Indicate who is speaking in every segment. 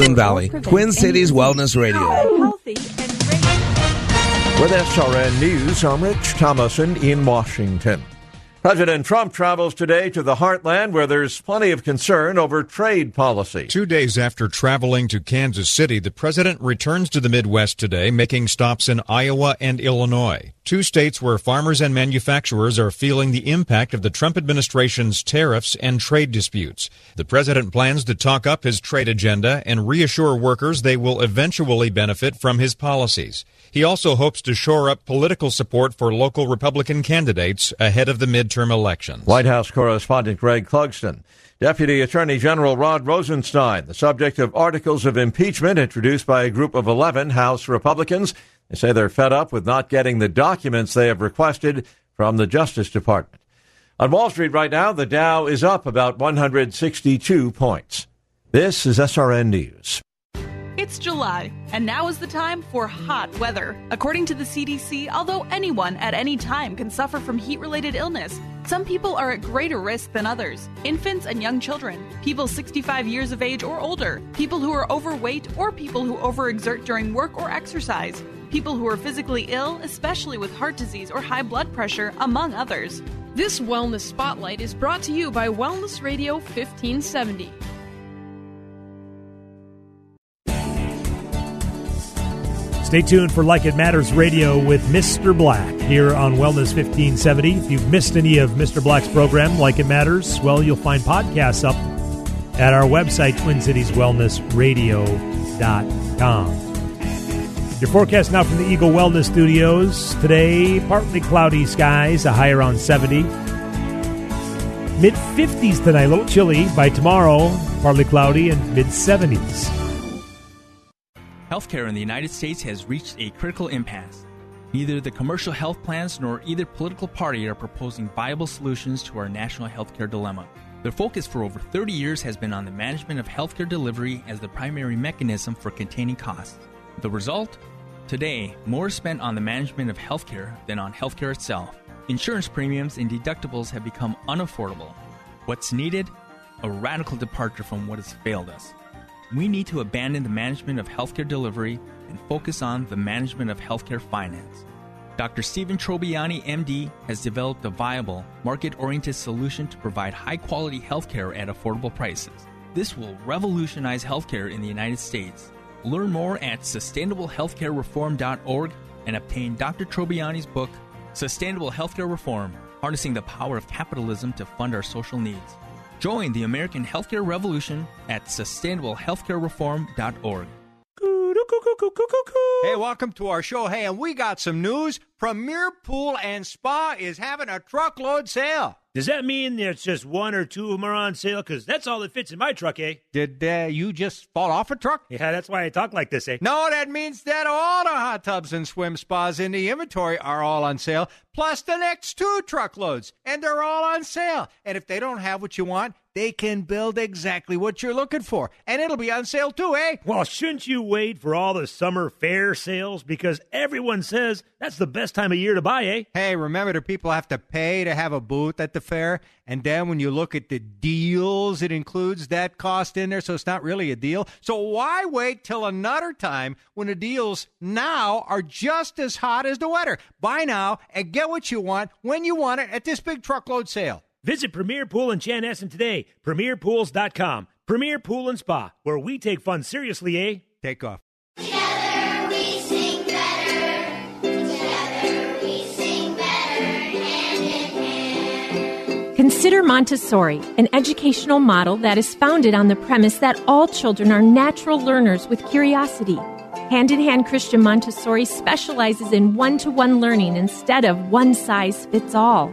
Speaker 1: Golden Valley, Twin Cities Wellness Radio.
Speaker 2: With SRN News, I'm Rich Thomaston in Washington. President Trump travels today to the heartland where there's plenty of concern over trade policy.
Speaker 3: Two days after traveling to Kansas City, the president returns to the Midwest today, making stops in Iowa and Illinois, two states where farmers and manufacturers are feeling the impact of the Trump administration's tariffs and trade disputes. The president plans to talk up his trade agenda and reassure workers they will eventually benefit from his policies. He also hopes to shore up political support for local Republican candidates ahead of the midterm elections.
Speaker 2: White House correspondent Greg Clugston. Deputy Attorney General Rod Rosenstein, the subject of articles of impeachment introduced by a group of 11 House Republicans. They say they're fed up with not getting the documents they have requested from the Justice Department. On Wall Street right now, the Dow is up about 162 points. This is SRN News.
Speaker 4: It's July, and now is the time for hot weather. According to the CDC, although anyone at any time can suffer from heat related illness, some people are at greater risk than others infants and young children, people 65 years of age or older, people who are overweight, or people who overexert during work or exercise, people who are physically ill, especially with heart disease or high blood pressure, among others.
Speaker 5: This Wellness Spotlight is brought to you by Wellness Radio 1570.
Speaker 6: Stay tuned for Like It Matters Radio with Mr. Black here on Wellness 1570. If you've missed any of Mr. Black's program, Like It Matters, well, you'll find podcasts up at our website, TwinCitiesWellnessRadio.com. Your forecast now from the Eagle Wellness Studios. Today, partly cloudy skies, a high around 70. Mid 50s tonight, a little chilly. By tomorrow, partly cloudy and mid 70s.
Speaker 7: Healthcare in the United States has reached a critical impasse. Neither the commercial health plans nor either political party are proposing viable solutions to our national healthcare dilemma. Their focus for over 30 years has been on the management of healthcare delivery as the primary mechanism for containing costs. The result? Today, more is spent on the management of healthcare than on healthcare itself. Insurance premiums and deductibles have become unaffordable. What's needed? A radical departure from what has failed us we need to abandon the management of healthcare delivery and focus on the management of healthcare finance. Dr. Stephen Trobiani, MD, has developed a viable, market oriented solution to provide high quality healthcare at affordable prices. This will revolutionize healthcare in the United States. Learn more at sustainablehealthcarereform.org and obtain Dr. Trobiani's book, Sustainable Healthcare Reform Harnessing the Power of Capitalism to Fund Our Social Needs. Join the American healthcare revolution at sustainablehealthcarereform.org.
Speaker 8: Hey, welcome to our show. Hey, and we got some news. Premier Pool and Spa is having a truckload sale.
Speaker 6: Does that mean there's just one or two of them are on sale? Because that's all that fits in my truck, eh?
Speaker 8: Did uh, you just fall off a truck?
Speaker 6: Yeah, that's why I talk like this, eh?
Speaker 8: No, that means that all the hot tubs and swim spas in the inventory are all on sale, plus the next two truckloads, and they're all on sale. And if they don't have what you want, they can build exactly what you're looking for. And it'll be on sale too, eh?
Speaker 6: Well, shouldn't you wait for all the summer fair sales? Because everyone says that's the best time of year to buy, eh?
Speaker 8: Hey, remember that people have to pay to have a booth at the fair? And then when you look at the deals, it includes that cost in there, so it's not really a deal. So why wait till another time when the deals now are just as hot as the weather? Buy now and get what you want when you want it at this big truckload sale.
Speaker 6: Visit Premier Pool in Chanhassen today. PremierPools.com. Premier Pool and Spa, where we take fun seriously, eh?
Speaker 8: Take off.
Speaker 9: Together we sing better. Together we sing better. Hand in hand.
Speaker 10: Consider Montessori, an educational model that is founded on the premise that all children are natural learners with curiosity. Hand in Hand Christian Montessori specializes in one to one learning instead of one size fits all.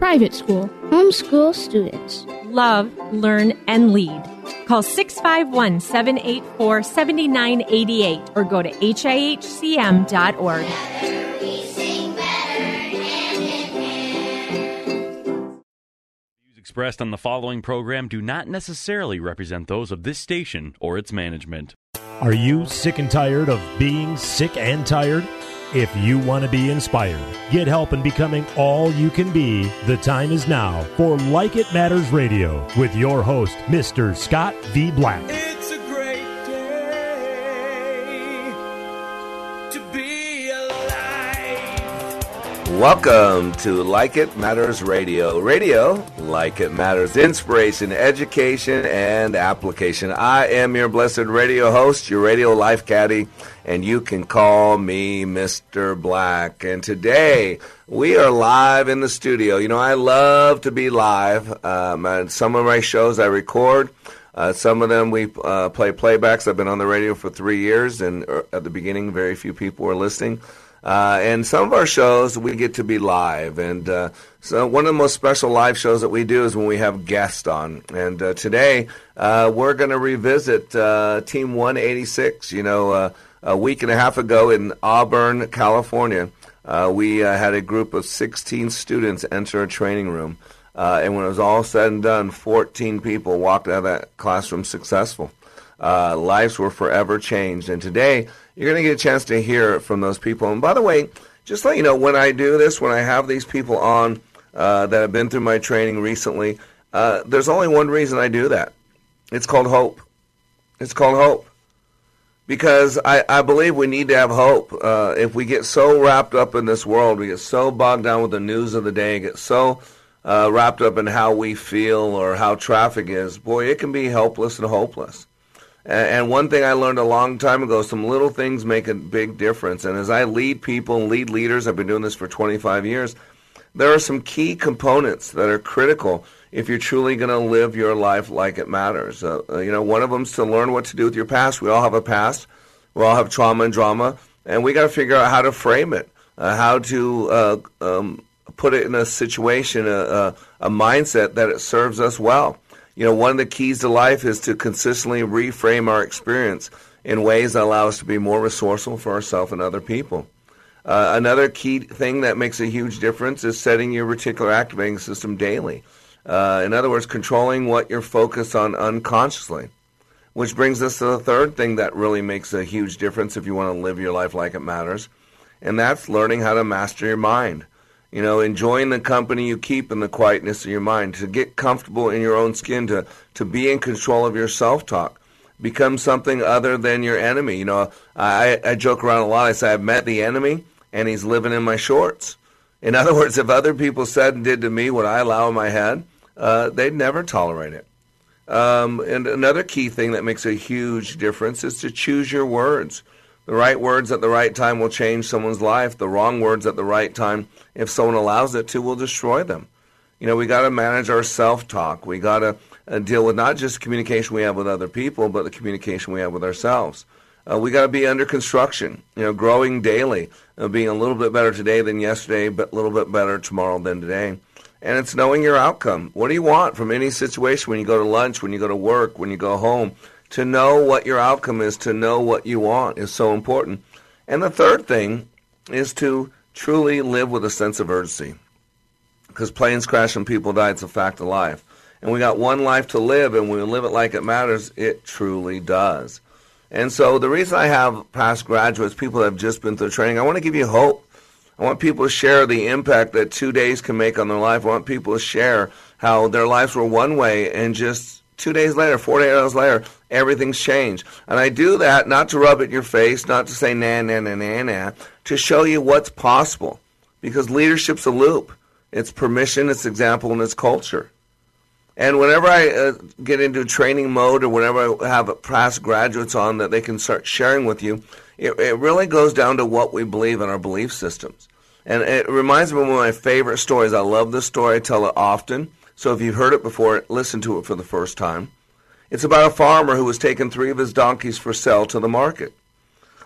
Speaker 11: private school,
Speaker 12: homeschool students
Speaker 10: love, learn, and lead. Call 651 784 7988 or go to hihcm.org.
Speaker 13: Views expressed on the following program do not necessarily represent those of this station or its management.
Speaker 6: Are you sick and tired of being sick and tired? If you want to be inspired, get help in becoming all you can be, the time is now for Like It Matters Radio with your host, Mr. Scott V. Black.
Speaker 1: Welcome to Like It Matters Radio. Radio, like it matters, inspiration, education, and application. I am your blessed radio host, your radio life caddy, and you can call me Mr. Black. And today we are live in the studio. You know, I love to be live. Um, and some of my shows I record. Uh, some of them we uh, play playbacks. I've been on the radio for three years, and uh, at the beginning, very few people were listening. Uh, and some of our shows we get to be live, and uh, so one of the most special live shows that we do is when we have guests on. And uh, today uh, we're going to revisit uh, Team 186. You know, uh, a week and a half ago in Auburn, California, we had a group of 16 students enter a training room. And when it was all said and done, 14 people walked out of that classroom successful. Lives were forever changed. And today, you're going to get a chance to hear from those people. And by the way, just let you know, when I do this, when I have these people on uh, that have been through my training recently, uh, there's only one reason I do that. It's called hope. It's called hope. Because I, I believe we need to have hope. Uh, if we get so wrapped up in this world, we get so bogged down with the news of the day, get so uh, wrapped up in how we feel or how traffic is, boy, it can be helpless and hopeless. And one thing I learned a long time ago, some little things make a big difference. And as I lead people and lead leaders, I've been doing this for 25 years, there are some key components that are critical if you're truly going to live your life like it matters. Uh, you know, one of them is to learn what to do with your past. We all have a past. We all have trauma and drama, and we got to figure out how to frame it, uh, how to uh, um, put it in a situation, a, a, a mindset that it serves us well you know, one of the keys to life is to consistently reframe our experience in ways that allow us to be more resourceful for ourselves and other people. Uh, another key thing that makes a huge difference is setting your reticular activating system daily. Uh, in other words, controlling what you're focused on unconsciously. Which brings us to the third thing that really makes a huge difference if you want to live your life like it matters, and that's learning how to master your mind. You know, enjoying the company you keep in the quietness of your mind, to get comfortable in your own skin, to, to be in control of your self talk, become something other than your enemy. You know, I, I joke around a lot. I say, I've met the enemy and he's living in my shorts. In other words, if other people said and did to me what I allow in my head, uh, they'd never tolerate it. Um, and another key thing that makes a huge difference is to choose your words. The right words at the right time will change someone's life. The wrong words at the right time, if someone allows it to, will destroy them. You know, we got to manage our self talk. We got to uh, deal with not just communication we have with other people, but the communication we have with ourselves. Uh, we got to be under construction, you know, growing daily, uh, being a little bit better today than yesterday, but a little bit better tomorrow than today. And it's knowing your outcome. What do you want from any situation when you go to lunch, when you go to work, when you go home? To know what your outcome is, to know what you want is so important. And the third thing is to truly live with a sense of urgency. Because planes crash and people die, it's a fact of life. And we got one life to live, and we live it like it matters, it truly does. And so the reason I have past graduates, people that have just been through training, I want to give you hope. I want people to share the impact that two days can make on their life. I want people to share how their lives were one way and just two days later, four days later, everything's changed. And I do that not to rub it in your face, not to say nah, nah, nah, nah, nah, to show you what's possible. Because leadership's a loop. It's permission, it's example, and it's culture. And whenever I uh, get into training mode or whenever I have past graduates on that they can start sharing with you, it, it really goes down to what we believe in our belief systems. And it reminds me of one of my favorite stories. I love this story. I tell it often. So if you've heard it before, listen to it for the first time. It's about a farmer who was taking three of his donkeys for sale to the market.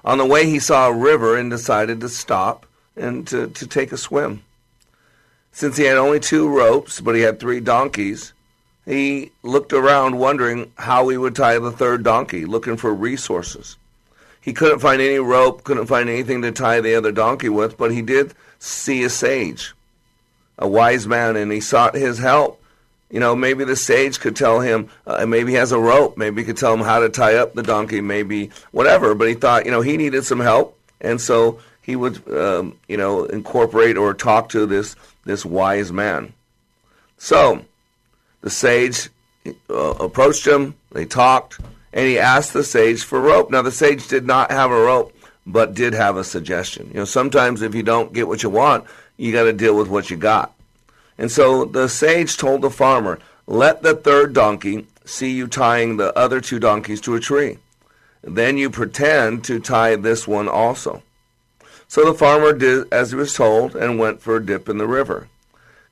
Speaker 1: On the way, he saw a river and decided to stop and to, to take a swim. Since he had only two ropes, but he had three donkeys, he looked around wondering how he would tie the third donkey, looking for resources. He couldn't find any rope, couldn't find anything to tie the other donkey with, but he did see a sage, a wise man, and he sought his help. You know, maybe the sage could tell him, uh, maybe he has a rope, maybe he could tell him how to tie up the donkey, maybe whatever. But he thought, you know, he needed some help, and so he would, um, you know, incorporate or talk to this this wise man. So the sage uh, approached him. They talked, and he asked the sage for rope. Now the sage did not have a rope, but did have a suggestion. You know, sometimes if you don't get what you want, you got to deal with what you got. And so the sage told the farmer, "Let the third donkey see you tying the other two donkeys to a tree. Then you pretend to tie this one also." So the farmer did as he was told and went for a dip in the river.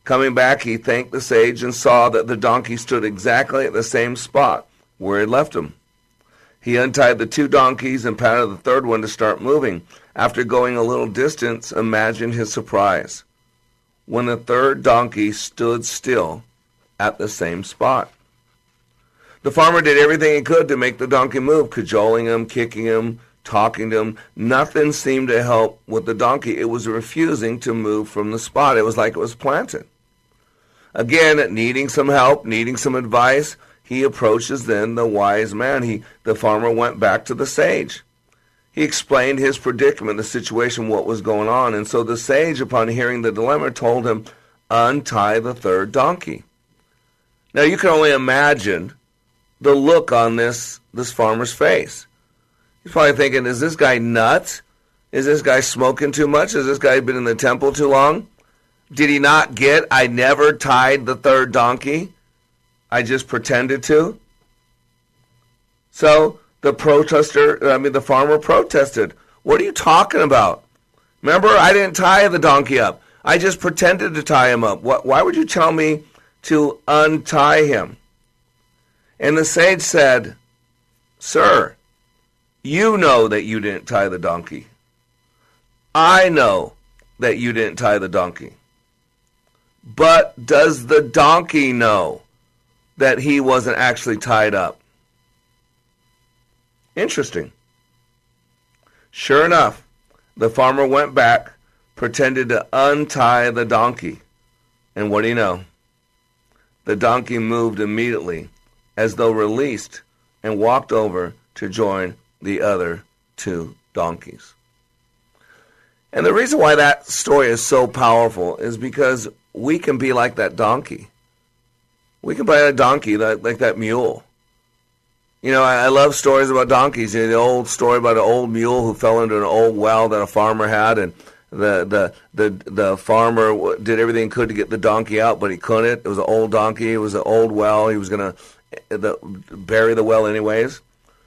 Speaker 1: Coming back, he thanked the sage and saw that the donkey stood exactly at the same spot where he left him. He untied the two donkeys and patted the third one to start moving. After going a little distance, imagine his surprise when the third donkey stood still at the same spot. The farmer did everything he could to make the donkey move, cajoling him, kicking him, talking to him. Nothing seemed to help with the donkey. It was refusing to move from the spot. It was like it was planted. Again, needing some help, needing some advice, he approaches then the wise man. He, the farmer went back to the sage. He explained his predicament, the situation, what was going on. And so the sage, upon hearing the dilemma, told him, untie the third donkey. Now you can only imagine the look on this, this farmer's face. He's probably thinking, is this guy nuts? Is this guy smoking too much? Has this guy been in the temple too long? Did he not get I never tied the third donkey? I just pretended to? So the protester, I mean, the farmer protested. What are you talking about? Remember, I didn't tie the donkey up. I just pretended to tie him up. Why would you tell me to untie him? And the sage said, Sir, you know that you didn't tie the donkey. I know that you didn't tie the donkey. But does the donkey know that he wasn't actually tied up? Interesting. Sure enough, the farmer went back, pretended to untie the donkey. And what do you know? The donkey moved immediately, as though released, and walked over to join the other two donkeys. And the reason why that story is so powerful is because we can be like that donkey. We can be a donkey, like, like that mule. You know, I, I love stories about donkeys. You know, the old story about an old mule who fell into an old well that a farmer had, and the the the the farmer did everything he could to get the donkey out, but he couldn't. It was an old donkey. It was an old well. He was gonna uh, the, bury the well anyways.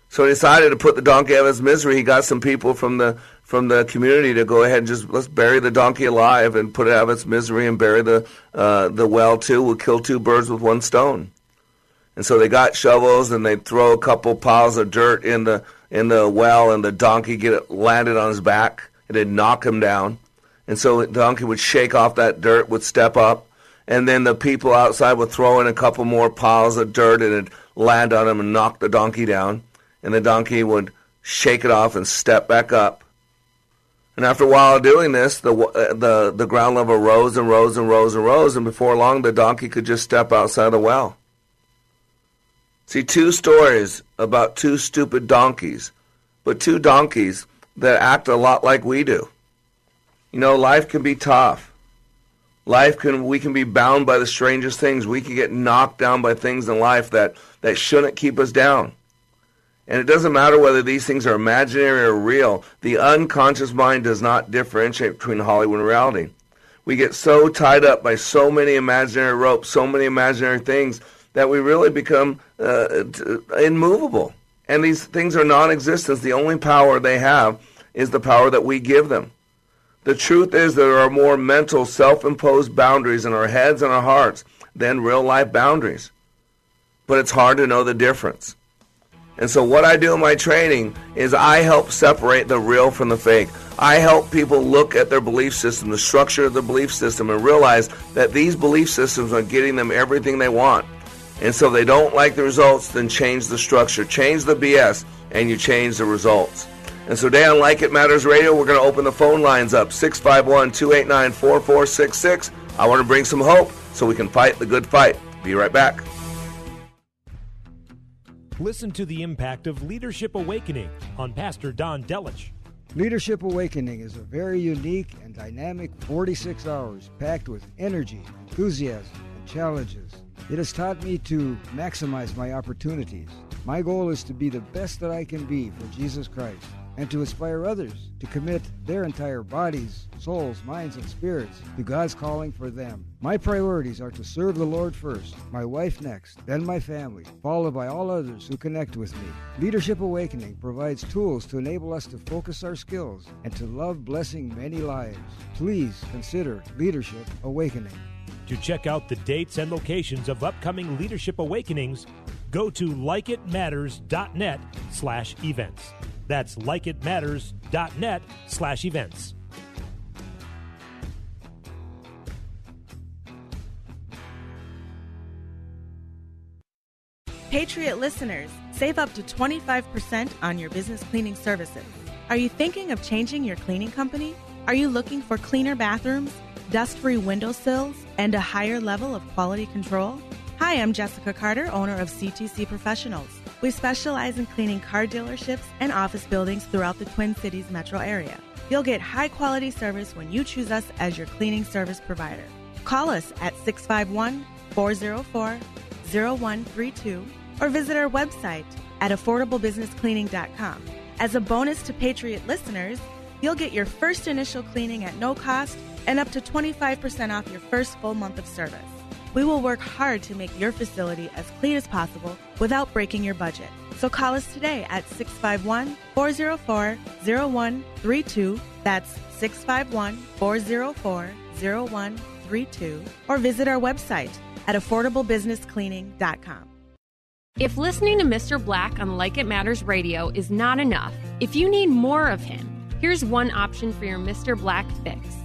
Speaker 1: So he decided to put the donkey out of his misery. He got some people from the from the community to go ahead and just let's bury the donkey alive and put it out of its misery and bury the uh, the well too. We'll kill two birds with one stone. And so they got shovels and they throw a couple piles of dirt in the in the well, and the donkey get it landed on his back. and It'd knock him down, and so the donkey would shake off that dirt, would step up, and then the people outside would throw in a couple more piles of dirt, and it'd land on him and knock the donkey down, and the donkey would shake it off and step back up. And after a while of doing this, the uh, the the ground level rose and rose and rose and rose, and before long, the donkey could just step outside the well. See, two stories about two stupid donkeys, but two donkeys that act a lot like we do. You know, life can be tough. Life can we can be bound by the strangest things. We can get knocked down by things in life that, that shouldn't keep us down. And it doesn't matter whether these things are imaginary or real. The unconscious mind does not differentiate between Hollywood and reality. We get so tied up by so many imaginary ropes, so many imaginary things that we really become uh, immovable. And these things are non existent. The only power they have is the power that we give them. The truth is there are more mental, self imposed boundaries in our heads and our hearts than real life boundaries. But it's hard to know the difference. And so, what I do in my training is I help separate the real from the fake. I help people look at their belief system, the structure of the belief system, and realize that these belief systems are getting them everything they want. And so, if they don't like the results, then change the structure, change the BS, and you change the results. And so, today on Like It Matters Radio, we're going to open the phone lines up 651 289 4466. I want to bring some hope so we can fight the good fight. Be right back.
Speaker 6: Listen to the impact of Leadership Awakening on Pastor Don Delich.
Speaker 14: Leadership Awakening is a very unique and dynamic 46 hours packed with energy, enthusiasm, and challenges. It has taught me to maximize my opportunities. My goal is to be the best that I can be for Jesus Christ and to inspire others to commit their entire bodies, souls, minds, and spirits to God's calling for them. My priorities are to serve the Lord first, my wife next, then my family, followed by all others who connect with me. Leadership Awakening provides tools to enable us to focus our skills and to love blessing many lives. Please consider Leadership Awakening.
Speaker 6: To check out the dates and locations of upcoming Leadership Awakenings, go to likeitmatters.net slash events. That's likeitmatters.net slash events.
Speaker 15: Patriot listeners, save up to 25% on your business cleaning services. Are you thinking of changing your cleaning company? Are you looking for cleaner bathrooms, dust free windowsills, and a higher level of quality control? Hi, I'm Jessica Carter, owner of CTC Professionals. We specialize in cleaning car dealerships and office buildings throughout the Twin Cities metro area. You'll get high quality service when you choose us as your cleaning service provider. Call us at 651 404 0132 or visit our website at affordablebusinesscleaning.com. As a bonus to Patriot listeners, you'll get your first initial cleaning at no cost and up to 25% off your first full month of service. We will work hard to make your facility as clean as possible without breaking your budget. So call us today at 651 404 0132. That's 651 404 0132. Or visit our website at affordablebusinesscleaning.com.
Speaker 10: If listening to Mr. Black on Like It Matters Radio is not enough, if you need more of him, here's one option for your Mr. Black fix.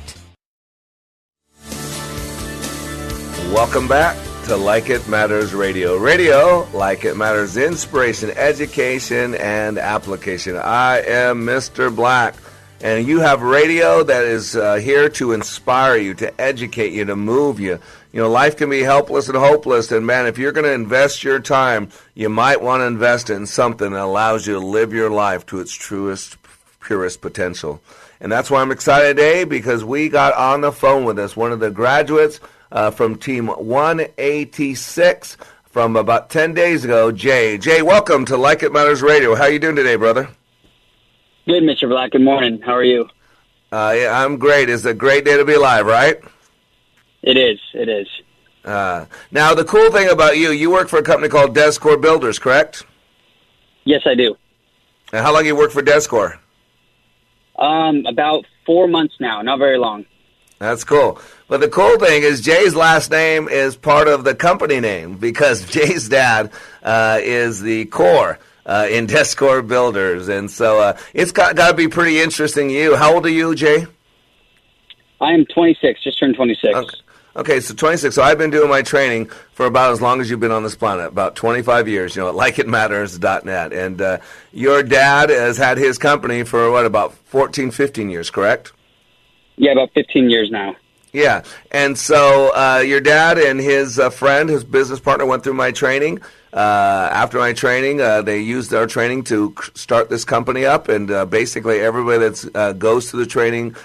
Speaker 1: Welcome back to Like It Matters Radio. Radio, like it matters, inspiration, education, and application. I am Mr. Black, and you have radio that is uh, here to inspire you, to educate you, to move you. You know, life can be helpless and hopeless, and man, if you're going to invest your time, you might want to invest in something that allows you to live your life to its truest, purest potential. And that's why I'm excited today because we got on the phone with us one of the graduates uh, from Team 186 from about 10 days ago, Jay. Jay, welcome to Like It Matters Radio. How you doing today, brother?
Speaker 16: Good, Mr. Black. Good morning. How are you?
Speaker 1: Uh, yeah, I'm great. It's a great day to be alive, right?
Speaker 16: It is. It is.
Speaker 1: Uh, now, the cool thing about you, you work for a company called Descore Builders, correct?
Speaker 16: Yes, I do.
Speaker 1: And how long you work for Descore?
Speaker 16: Um, about four months now. Not very long.
Speaker 1: That's cool. But the cool thing is Jay's last name is part of the company name because Jay's dad uh, is the core uh, in Descore Builders, and so uh, it's got got to be pretty interesting. You, how old are you, Jay?
Speaker 16: I am 26, just turned 26.
Speaker 1: Okay. Okay, so 26. So I've been doing my training for about as long as you've been on this planet, about 25 years, you know, at likeitmatters.net. And uh, your dad has had his company for, what, about 14, 15 years, correct?
Speaker 16: Yeah, about 15 years now.
Speaker 1: Yeah. And so uh, your dad and his uh, friend, his business partner, went through my training. Uh, after my training, uh, they used our training to start this company up, and uh, basically everybody that uh, goes to the training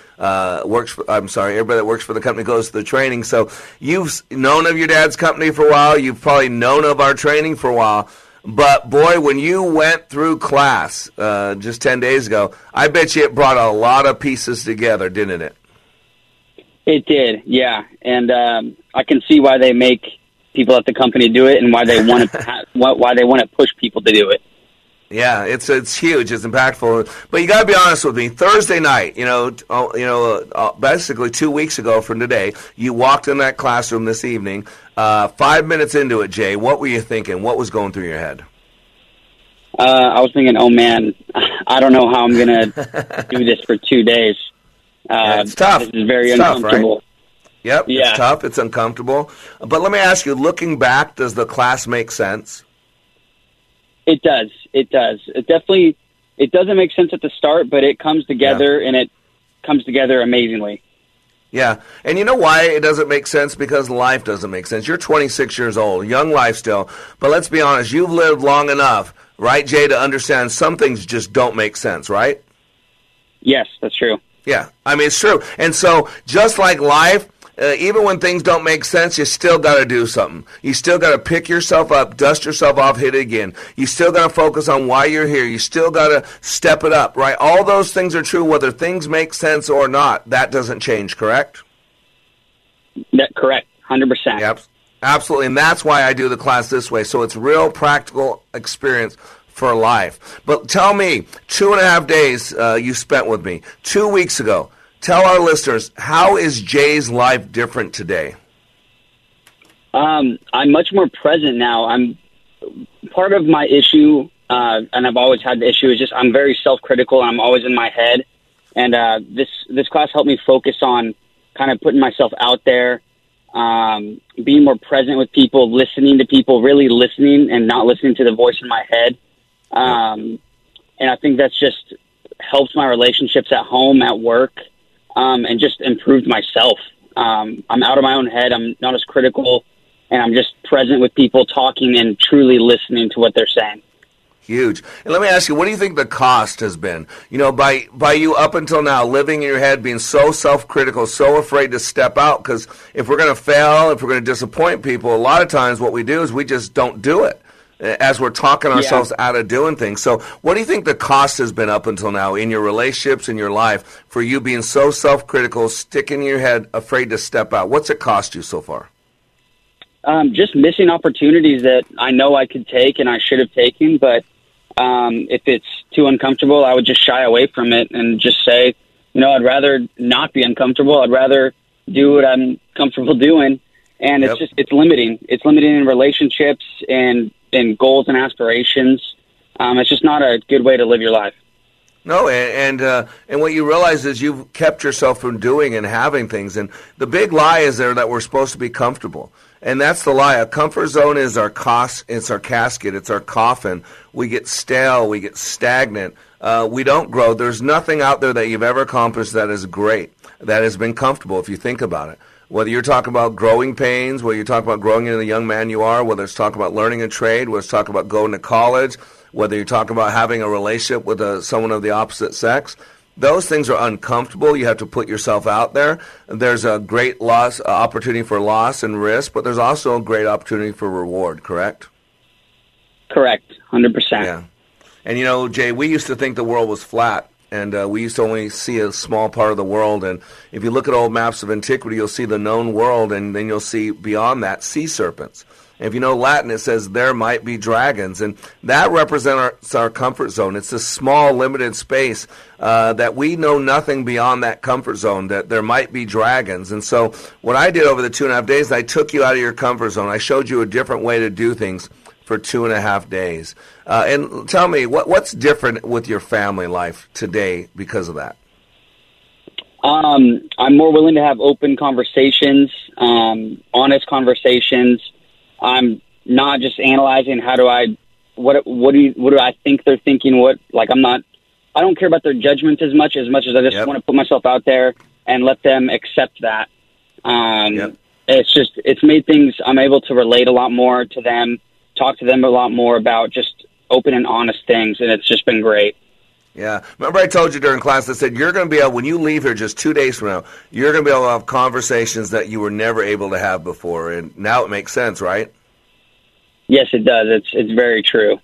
Speaker 1: works. For, I'm sorry, everybody that works for the company goes to the training. So you've known of your dad's company for a while. You've probably known of our training for a while. But boy, when you went through class just ten days ago, I bet you it brought a lot of pieces together, didn't it?
Speaker 16: It did, yeah. And um, I can see why they make people at the company do it and why they want to why they want to push people to do it.
Speaker 1: Yeah, it's it's huge. It's impactful. But you got to be honest with me. Thursday night, you know, uh, you know, uh, basically two weeks ago from today, you walked in that classroom this evening. Uh, five minutes into it, Jay, what were you thinking? What was going through your head?
Speaker 16: Uh, I was thinking, oh man, I don't know how I'm going to do this for two days. Uh,
Speaker 1: Yeah, it's tough.
Speaker 16: This is very
Speaker 1: It's tough,
Speaker 16: uncomfortable.
Speaker 1: right? Yep,
Speaker 16: Yeah.
Speaker 1: it's tough. It's uncomfortable. But let me ask you: looking back, does the class make sense?
Speaker 16: It does. It does. It definitely. It doesn't make sense at the start, but it comes together and it comes together amazingly.
Speaker 1: Yeah, and you know why it doesn't make sense? Because life doesn't make sense. You're 26 years old, young life still, but let's be honest, you've lived long enough, right, Jay, to understand some things just don't make sense, right?
Speaker 16: Yes, that's true.
Speaker 1: Yeah, I mean it's true. And so, just like life, uh, even when things don't make sense, you still got to do something. You still got to pick yourself up, dust yourself off, hit it again. You still got to focus on why you're here. You still got to step it up, right? All those things are true, whether things make sense or not. That doesn't change, correct?
Speaker 16: That correct, hundred percent.
Speaker 1: Yep, absolutely, and that's why I do the class this way. So it's real practical experience for life. But tell me, two and a half days uh, you spent with me two weeks ago. Tell our listeners how is Jay's life different today?
Speaker 16: Um, I'm much more present now. I'm part of my issue, uh, and I've always had the issue is just I'm very self-critical. And I'm always in my head, and uh, this this class helped me focus on kind of putting myself out there, um, being more present with people, listening to people, really listening, and not listening to the voice in my head. Um, and I think that's just helped my relationships at home, at work, um, and just improved myself. Um, I'm out of my own head. I'm not as critical, and I'm just present with people, talking and truly listening to what they're saying.
Speaker 1: Huge. And let me ask you, what do you think the cost has been? You know, by by you up until now living in your head, being so self-critical, so afraid to step out because if we're going to fail, if we're going to disappoint people, a lot of times what we do is we just don't do it. Uh, As we're talking
Speaker 16: Yeah.
Speaker 1: ourselves out of doing things. So, what do you think the cost has been up until now in your relationships, in your life, for you being so self critical, sticking your head, afraid to step out? What's it cost you so far?
Speaker 16: Um, just missing opportunities that I know I could take and I should have taken, but um, if it's too uncomfortable, I would just shy away from it and just say, you know, I'd rather not be uncomfortable. I'd rather do what I'm comfortable doing. And it's
Speaker 1: Yep.
Speaker 16: just it's limiting. It's limiting in relationships and and goals and aspirations. Um, it's just not a good way to live your life.
Speaker 1: No, and and, uh, and what you realize is you've kept yourself from doing and having things, and the big lie is there that we're supposed to be comfortable, and that's the lie. A comfort zone is our cost, it's our casket, it's our coffin. We get stale, we get stagnant, uh, we don't grow. There's nothing out there that you've ever accomplished that is great, that has been comfortable. If you think about it, whether you're talking about growing pains, whether you're talking about growing into the young man you are, whether it's talking about learning a trade, whether it's talking about going to college, whether you're talking about having a relationship with a, someone of the opposite sex, those things are uncomfortable. You have to put yourself out there. There's a great loss uh, opportunity for loss and risk, but there's also a great opportunity for reward. Correct?
Speaker 16: Correct, hundred percent.
Speaker 1: Yeah. And you know, Jay, we used to think the world was flat, and uh, we used to only see a small part of the world. And if you look at old maps of antiquity, you'll see the known world, and then you'll see beyond that sea serpents. And if you know Latin, it says there might be dragons, and that represents our, our comfort zone. It's this small, limited space uh, that we know nothing beyond that comfort zone. That there might be dragons, and so what I did over the two and a half days, I took you out of your comfort zone. I showed you a different way to do things for two and a half days. Uh, and tell me, what, what's different with your family life today because of that?
Speaker 16: Um, I'm more willing to have open conversations, um, honest conversations. I'm not just analyzing how do I, what what do you, what do I think they're thinking? What like I'm not, I don't care about their judgments as much as much as I just want to put myself out there and let them accept that. Um, It's just it's made things. I'm able to relate a lot more to them, talk to them a lot more about just open and honest things, and it's just been great.
Speaker 1: Yeah. Remember, I told you during class, I said, you're going to be able, when you leave here just two days from now, you're going to be able to have conversations that you were never able to have before. And now it makes sense, right?
Speaker 16: Yes, it does. It's it's very true.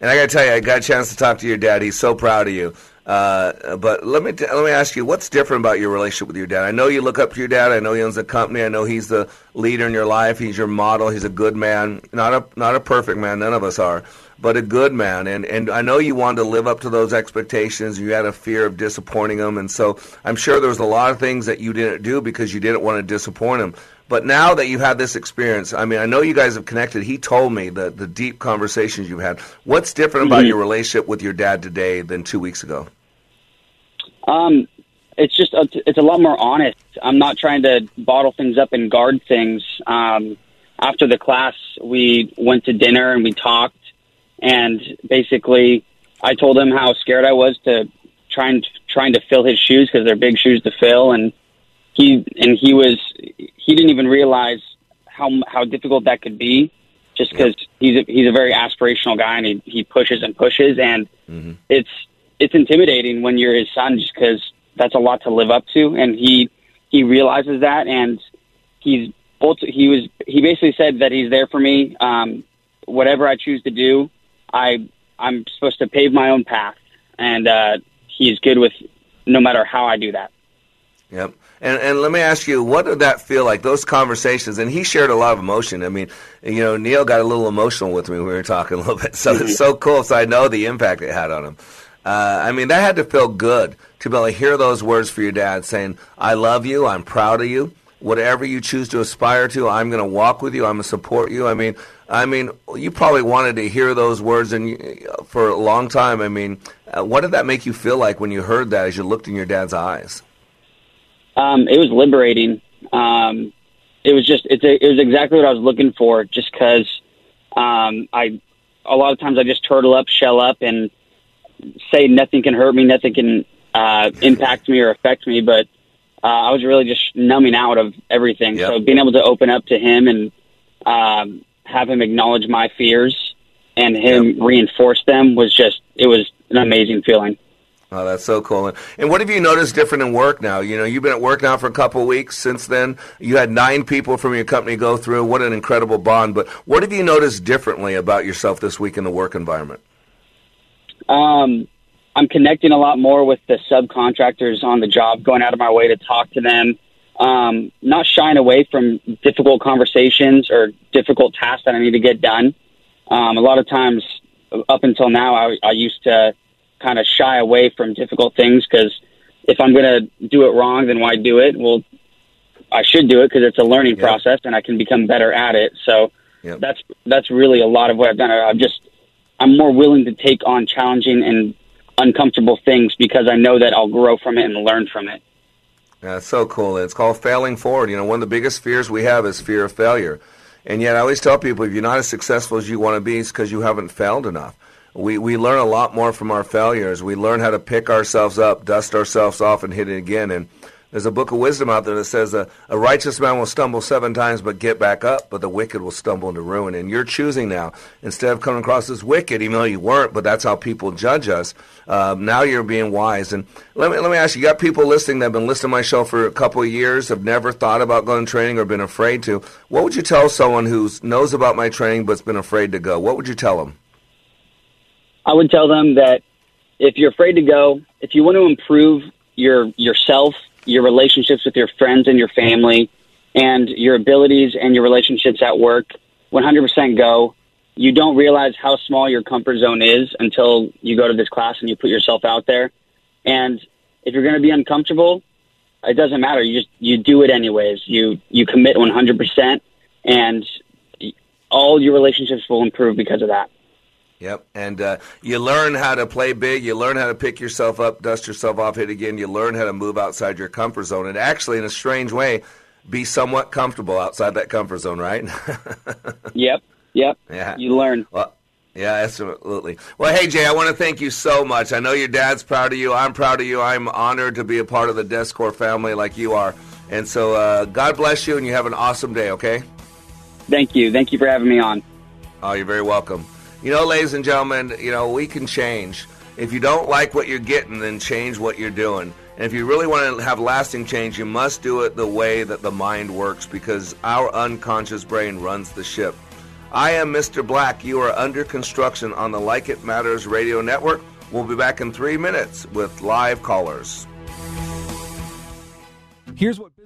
Speaker 1: And I got to tell you, I got a chance to talk to your dad. He's so proud of you. Uh, but let me t- let me ask you, what's different about your relationship with your dad? I know you look up to your dad. I know he owns a company. I know he's the leader in your life. He's your model. He's a good man, not a not a perfect man. None of us are, but a good man. And and I know you wanted to live up to those expectations. You had a fear of disappointing him, and so I'm sure there was a lot of things that you didn't do because you didn't want to disappoint him. But now that you've had this experience, I mean, I know you guys have connected. He told me the the deep conversations you've had. What's different about
Speaker 16: Mhm.
Speaker 1: your relationship with your dad today than two weeks ago?
Speaker 16: Um, it's just a, it's a lot more honest. I'm not trying to bottle things up and guard things. Um, after the class, we went to dinner and we talked, and basically, I told him how scared I was to trying trying to fill his shoes because they're big shoes to fill, and he and he was he didn't even realize how how difficult that could be, just because he's a, he's a very aspirational guy and he he pushes and pushes. And it's it's intimidating when you're his son just because that's a lot to live up to and he he realizes that and he's ulti- he was he basically said that he's there for me um whatever I choose to do I I'm supposed to pave my own path and uh he's good with no matter how I do that
Speaker 1: Yep. And and let me ask you, what did that feel like? Those conversations, and he shared a lot of emotion. I mean, you know, Neil got a little emotional with me when we were talking a little bit. So it's so cool. So I know the impact it had on him. Uh, I mean, that had to feel good to be able to hear those words for your dad saying, "I love you. I'm proud of you. Whatever you choose to aspire to, I'm going to walk with you. I'm going to support you." I mean, I mean, you probably wanted to hear those words, and for a long time. I mean, uh, what did that make you feel like when you heard that as you looked in your dad's eyes?
Speaker 16: Um, it was liberating. Um, it was just it's a, it was exactly what I was looking for. Just because um, I a lot of times I just turtle up, shell up, and say nothing can hurt me, nothing can uh, impact me or affect me. But uh, I was really just numbing out of everything. So being able to open up to him and um, have him acknowledge my fears and him reinforce them was just it was an amazing feeling.
Speaker 1: Oh, that's so cool. And what have you noticed different in work now? You know, you've been at work now for a couple of weeks since then. You had nine people from your company go through. What an incredible bond. But what have you noticed differently about yourself this week in the work environment?
Speaker 16: Um, I'm connecting a lot more with the subcontractors on the job, going out of my way to talk to them. Um, not shying away from difficult conversations or difficult tasks that I need to get done. Um, a lot of times, up until now, I, I used to kind of shy away from difficult things because if I'm going to do it wrong, then why do it? Well, I should do it because it's a learning process and I can become better at it. So that's that's really a lot of what I've done. I've just I'm more willing to take on challenging and uncomfortable things because I know that I'll grow from it and learn from it.
Speaker 1: Yeah, so cool. It's called failing forward. You know, one of the biggest fears we have is fear of failure. And yet, I always tell people if you're not as successful as you want to be, it's because you haven't failed enough. We, we learn a lot more from our failures. We learn how to pick ourselves up, dust ourselves off, and hit it again. And there's a book of wisdom out there that says a, a righteous man will stumble seven times but get back up, but the wicked will stumble into ruin. And you're choosing now, instead of coming across as wicked, even though you weren't, but that's how people judge us, um, now you're being wise. And let me, let me ask you, you got people listening that have been listening to my show for a couple of years, have never thought about going to training or been afraid to. What would you tell someone who knows about my training but's been afraid to go? What would you tell them?
Speaker 16: I would tell them that if you're afraid to go, if you want to improve your yourself, your relationships with your friends and your family, and your abilities and your relationships at work, 100% go. You don't realize how small your comfort zone is until you go to this class and you put yourself out there. And if you're going to be uncomfortable, it doesn't matter. You just you do it anyways. You you commit 100%, and all your relationships will improve because of that.
Speaker 1: Yep, and uh, you learn how to play big. You learn how to pick yourself up, dust yourself off, hit again. You learn how to move outside your comfort zone, and actually, in a strange way, be somewhat comfortable outside that comfort zone. Right?
Speaker 16: Yep, yep.
Speaker 1: yeah.
Speaker 16: You learn.
Speaker 1: Well, yeah, absolutely. Well, hey Jay, I want to thank you so much. I know your dad's proud of you. I'm proud of you. I'm honored to be a part of the Descore family like you are. And so, uh, God bless you, and you have an awesome day. Okay?
Speaker 16: Thank you. Thank you for having me on.
Speaker 1: Oh, you're very welcome. You know, ladies and gentlemen, you know, we can change. If you don't like what you're getting, then change what you're doing. And if you really want to have lasting change, you must do it the way that the mind works because our unconscious brain runs the ship. I am Mr. Black. You are under construction on the Like It Matters radio network. We'll be back in three minutes with live callers.
Speaker 17: Here's what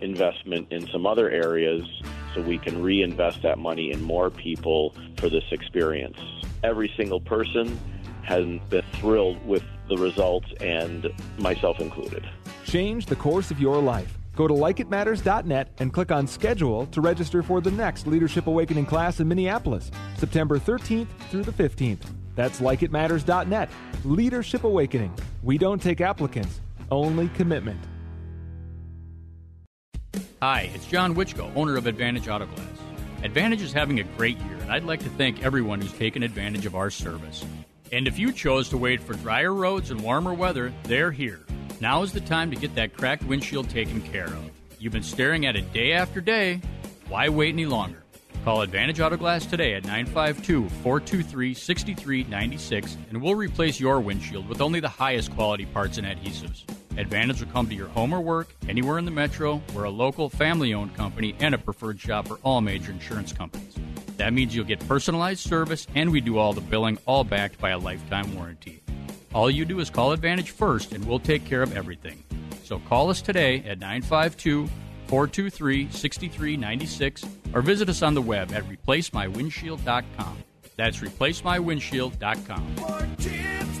Speaker 18: investment in some other areas so we can reinvest that money in more people for this experience. Every single person has been thrilled with the results, and myself included.
Speaker 17: Change the course of your life. Go to likeitmatters.net and click on schedule to register for the next Leadership Awakening class in Minneapolis, September 13th through the 15th. That's likeitmatters.net. Leadership Awakening. We don't take applicants, only commitment.
Speaker 19: Hi, it's John Wichko, owner of Advantage Auto Glass. Advantage is having a great year, and I'd like to thank everyone who's taken advantage of our service. And if you chose to wait for drier roads and warmer weather, they're here. Now is the time to get that cracked windshield taken care of. You've been staring at it day after day. Why wait any longer? Call Advantage Auto Glass today at 952 423 6396 and we'll replace your windshield with only the highest quality parts and adhesives. Advantage will come to your home or work, anywhere in the metro. We're a local, family owned company and a preferred shop for all major insurance companies. That means you'll get personalized service and we do all the billing, all backed by a lifetime warranty. All you do is call Advantage first and we'll take care of everything. So call us today at 952 423 6396 or visit us on the web at replacemywindshield.com. That's replacemywindshield.com.
Speaker 20: For chips,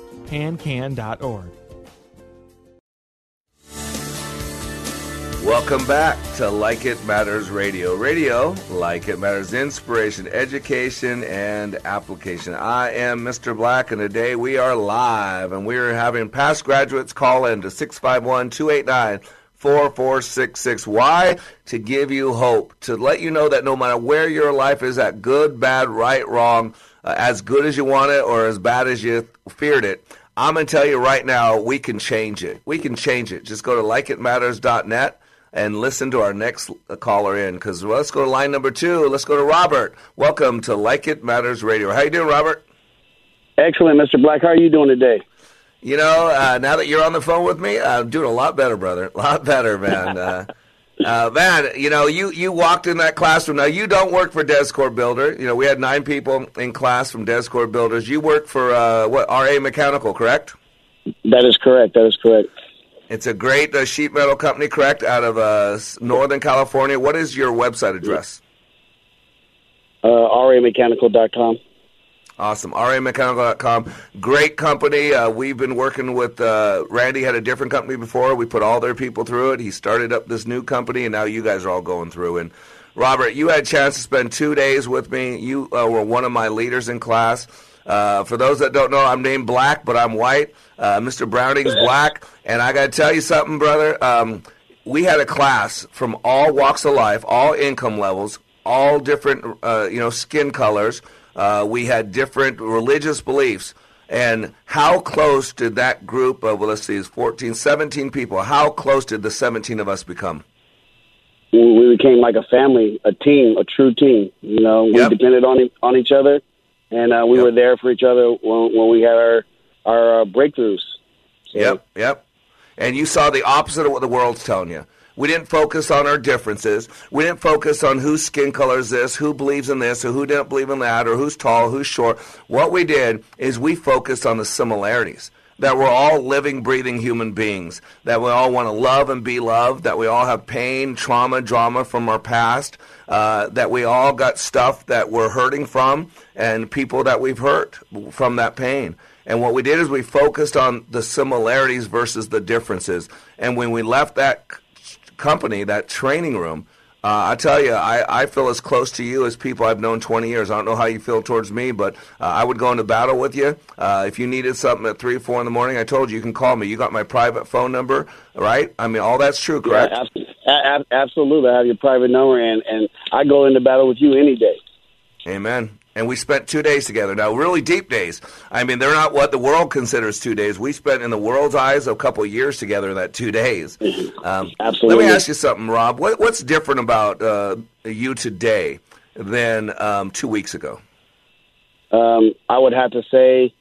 Speaker 17: Pancan.org.
Speaker 1: Welcome back to Like It Matters Radio. Radio, like it matters, inspiration, education, and application. I am Mr. Black, and today we are live, and we are having past graduates call in to 651 289 4466. Why? To give you hope, to let you know that no matter where your life is at, good, bad, right, wrong, uh, as good as you want it or as bad as you feared it, I'm going to tell you right now, we can change it. We can change it. Just go to likeitmatters.net and listen to our next caller in because well, let's go to line number two. Let's go to Robert. Welcome to Like It Matters Radio. How you doing, Robert?
Speaker 16: Excellent, Mr. Black. How are you doing today?
Speaker 1: You know, uh, now that you're on the phone with me, I'm doing a lot better, brother. A lot better, man. Uh, uh, man, you know, you, you walked in that classroom. Now, you don't work for Descore Builder. You know, we had nine people in class from Descore Builders. You work for, uh, what, RA Mechanical, correct?
Speaker 16: That is correct. That is correct.
Speaker 1: It's a great uh, sheet metal company, correct? Out of uh, Northern California. What is your website address?
Speaker 21: Uh, RAMechanical.com.
Speaker 1: Awesome. RAMechanical.com. Great company. Uh, we've been working with uh, Randy, had a different company before. We put all their people through it. He started up this new company, and now you guys are all going through. And Robert, you had a chance to spend two days with me. You uh, were one of my leaders in class. Uh, for those that don't know, I'm named Black, but I'm white. Uh, Mr. Browning's black. And I got to tell you something, brother. Um, we had a class from all walks of life, all income levels, all different, uh, you know, skin colors. Uh, we had different religious beliefs. And how close did that group of, well, let's see, it's 14, 17 people, how close did the 17 of us become?
Speaker 21: We, became like a family, a team, a true team. You know, we depended on on each other, and uh, we were there for each other when, when we had our our uh, breakthroughs.
Speaker 1: Yep, yep. And you saw the opposite of what the world's telling you. We didn't focus on our differences. We didn't focus on whose skin color is this, who believes in this, or who didn't believe in that, or who's tall, who's short. What we did is we focused on the similarities. That we're all living, breathing human beings. That we all want to love and be loved. That we all have pain, trauma, drama from our past. Uh, that we all got stuff that we're hurting from, and people that we've hurt from that pain. And what we did is we focused on the similarities versus the differences. And when we left that company, that training room, uh, I tell you, I, I feel as close to you as people I've known 20 years. I don't know how you feel towards me, but uh, I would go into battle with you. Uh, if you needed something at 3 4 in the morning, I told you, you can call me. You got my private phone number, right? I mean, all that's true, correct?
Speaker 21: Yeah, abs- a- ab- absolutely. I have your private number, and and I go into battle with you any day.
Speaker 1: Amen. And we spent two days together. Now, really deep days. I mean, they're not what the world considers two days. We spent, in the world's eyes, a couple of years together in that two days. Um,
Speaker 21: Absolutely.
Speaker 1: Let me ask you something, Rob. What, what's different about uh, you today than um, two weeks ago?
Speaker 21: Um, I would have to say,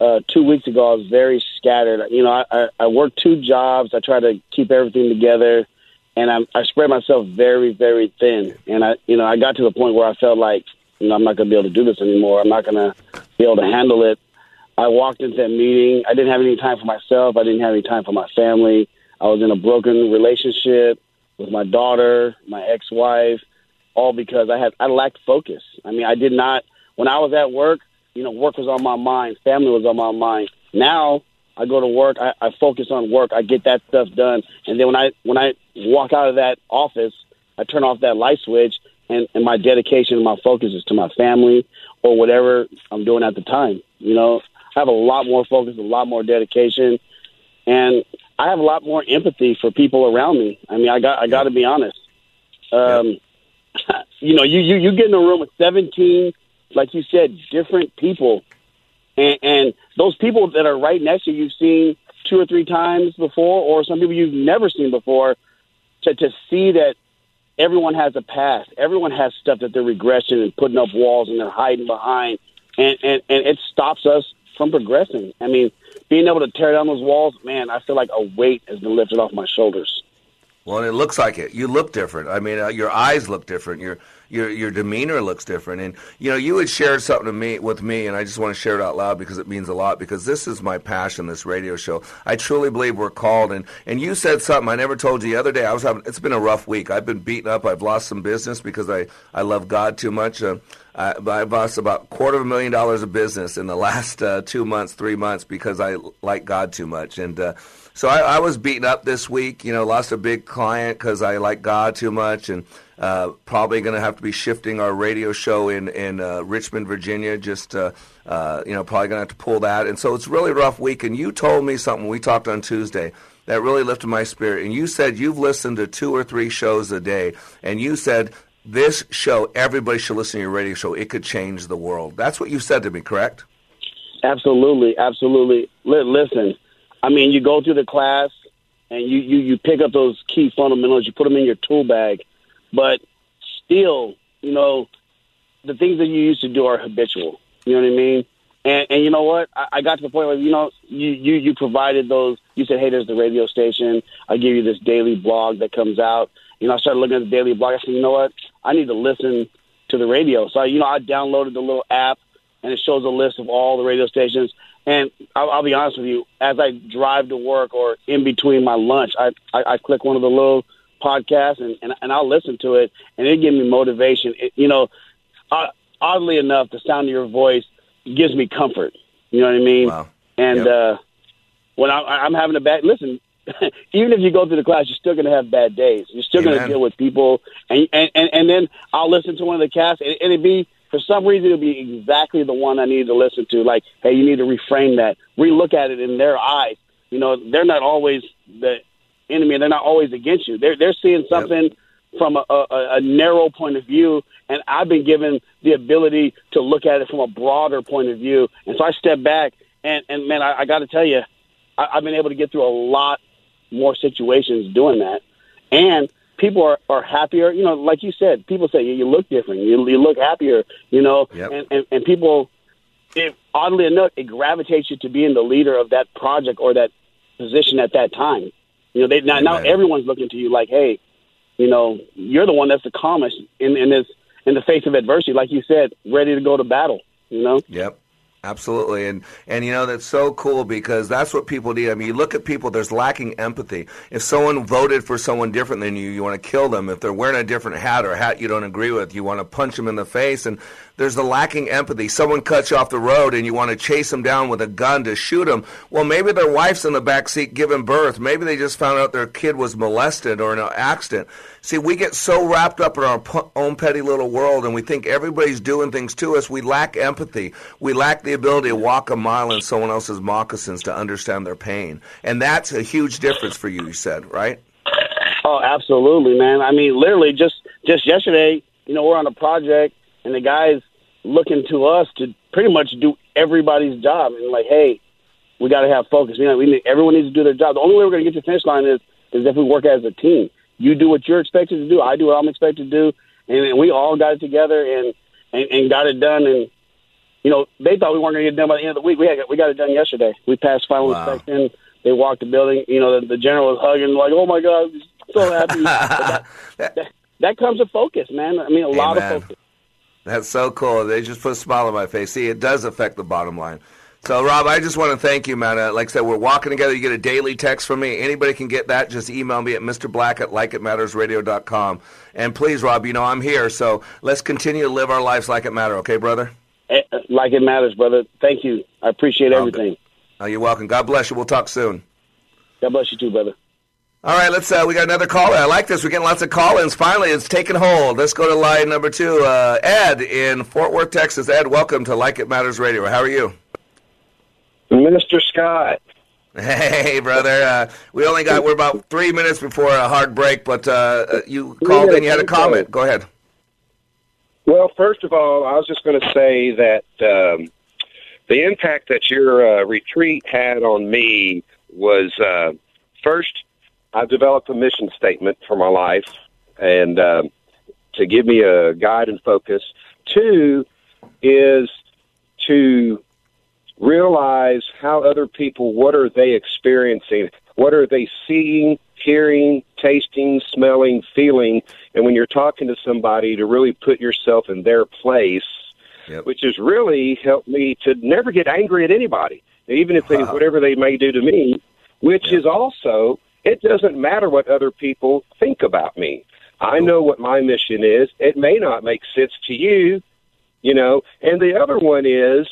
Speaker 21: uh, two weeks ago I was very scattered. You know, I, I, I worked two jobs. I try to keep everything together, and I, I spread myself very, very thin. And I, you know, I got to the point where I felt like, I'm not going to be able to do this anymore. I'm not going to be able to handle it. I walked into that meeting. I didn't have any time for myself. I didn't have any time for my family. I was in a broken relationship with my daughter, my ex-wife, all because I had I lacked focus. I mean, I did not when I was at work. You know, work was on my mind, family was on my mind. Now I go to work, I, I focus on work, I get that stuff done, and then when I when I walk out of that office, I turn off that light switch, and, and my dedication and my focus is to my family or whatever I'm doing at the time. You know, I have a lot more focus, a lot more dedication, and I have a lot more empathy for people around me. I mean, I got I got to be honest. Um, you know, you, you you get in a room with 17, like you said, different people, and, and those people that are right next to you, you've seen two or three times before, or some people you've never seen before. To to see that everyone has a past, everyone has stuff that they're regressing and putting up walls and they're hiding behind, and and and it stops us from progressing. I mean, being able to tear down those walls, man, I feel like a weight has been lifted off my shoulders.
Speaker 1: Well, it looks like it. You look different. I mean, uh, your eyes look different. Your your your demeanor looks different. And you know, you had shared something to me with me, and I just want to share it out loud because it means a lot. Because this is my passion. This radio show. I truly believe we're called. And and you said something I never told you the other day. I was having. It's been a rough week. I've been beaten up. I've lost some business because I I love God too much. Uh, I, I've lost about quarter of a million dollars of business in the last uh, two months, three months because I like God too much. And uh, so I, I was beaten up this week. You know, lost a big client because I like God too much, and uh, probably going to have to be shifting our radio show in in uh, Richmond, Virginia. Just uh, you know, probably going to have to pull that. And so it's really rough week. And you told me something we talked on Tuesday that really lifted my spirit. And you said you've listened to two or three shows a day, and you said this show everybody should listen to your radio show. It could change the world. That's what you said to me, correct?
Speaker 21: Absolutely, absolutely. Li- listen, I mean, you go through the class and you, you, you pick up those key fundamentals, you put them in your tool bag, but still, you know, the things that you used to do are habitual. You know what I mean? And, and you know what? I, I got to the point where, you know, you, you, you provided those, you said, hey, there's the radio station. I give you this daily blog that comes out. You know, I started looking at the daily blog. I said, you know what? I need to listen to the radio. So, you know, I downloaded the little app and it shows a list of all the radio stations. And I'll, I'll be honest with you, as I drive to work or in between my lunch, I I, I click one of the little podcasts and, and and I'll listen to it, and it gives me motivation. It, you know, uh, oddly enough, the sound of your voice gives me comfort. You know what I mean?
Speaker 1: Wow.
Speaker 21: And uh, when I, I'm having a bad listen, even if you go through the class, you're still going to have bad days. You're still going to deal with people, and, and and and then I'll listen to one of the casts, and it'd be for some reason it'll be exactly the one I need to listen to. Like, hey, you need to reframe that, relook at it in their eyes. You know, they're not always the enemy, and they're not always against you. They're they're seeing something from a, a, a narrow point of view, and I've been given the ability to look at it from a broader point of view. And so I step back, and and man, I, I got to tell you, I, I've been able to get through a lot more situations doing that, and people are, are happier. You know, like you said, people say you, look different, you, you look happier. You know,
Speaker 1: Yep.
Speaker 21: and, and and people, it, oddly enough, it gravitates you to being the leader of that project or that position at that time. You know, they now, now everyone's looking to you like, hey, you know, you're the one that's the calmest in in this in the face of adversity, like you said, ready to go to battle. You know.
Speaker 1: Yep. Absolutely, and and you know that's so cool because that's what people need. I mean, you look at people; there's lacking empathy. If someone voted for someone different than you, you want to kill them. If they're wearing a different hat or a hat you don't agree with, you want to punch them in the face. And there's the lacking empathy. Someone cuts you off the road, and you want to chase them down with a gun to shoot them. Well, maybe their wife's in the back seat giving birth. Maybe they just found out their kid was molested or in an accident. See, we get so wrapped up in our own petty little world, and we think everybody's doing things to us. We lack empathy. We lack the ability to walk a mile in someone else's moccasins to understand their pain, and that's a huge difference for you. You said, right?
Speaker 21: Oh, absolutely, man. I mean, literally, just just yesterday, you know, we're on a project, and the guys looking to us to pretty much do everybody's job, and like, hey, we got to have focus. You know, we need, everyone needs to do their job. The only way we're going to get to the finish line is is if we work as a team. You do what you're expected to do. I do what I'm expected to do, and, and we all got it together and, and and got it done. And you know, they thought we weren't going to get it done by the end of the week. We had, we got it done yesterday. We passed final
Speaker 1: Wow.
Speaker 21: inspection. They walked the building. You know, the, the general was hugging, like, "Oh my god, I'm so happy." That, that, that comes with focus, man. I mean, a lot of focus.
Speaker 1: That's so cool. They just put a smile on my face. See, it does affect the bottom line. So, Rob, I just want to thank you, man. Uh, like I said, we're walking together. You get a daily text from me. Anybody can get that. Just email me at mrblack at likeitmattersradio.com. And please, Rob, you know I'm here. So let's continue to live our lives like it matter, okay, brother?
Speaker 21: Eh, Like it matters, brother. Thank you. I appreciate everything.
Speaker 1: Oh, you're welcome. God bless you. We'll talk soon.
Speaker 21: God bless you too, brother.
Speaker 1: All right, let's. Uh, we got another caller. I like this. We're getting lots of call-ins. Finally, it's taking hold. Let's go to line number two. Uh, Ed in Fort Worth, Texas. Ed, welcome to Like It Matters Radio. How are you?
Speaker 22: Minister Scott.
Speaker 1: Hey, brother. Uh, we only got. We're about three minutes before a hard break, but uh, uh, you called in. You had a comment. Go ahead.
Speaker 22: Well, first of all, I was just going to say that um, the impact that your uh, retreat had on me was uh, first, I developed a mission statement for my life and um, to give me a guide and focus. Two is to realize how other people, what are they experiencing? What are they seeing, hearing, tasting, smelling, feeling? And when you're talking to somebody, to really put yourself in their place, which has really helped me to never get angry at anybody, even if they, whatever they may do to me, which is also, it doesn't matter what other people think about me. I know what my mission is. It may not make sense to you, you know. And the other one is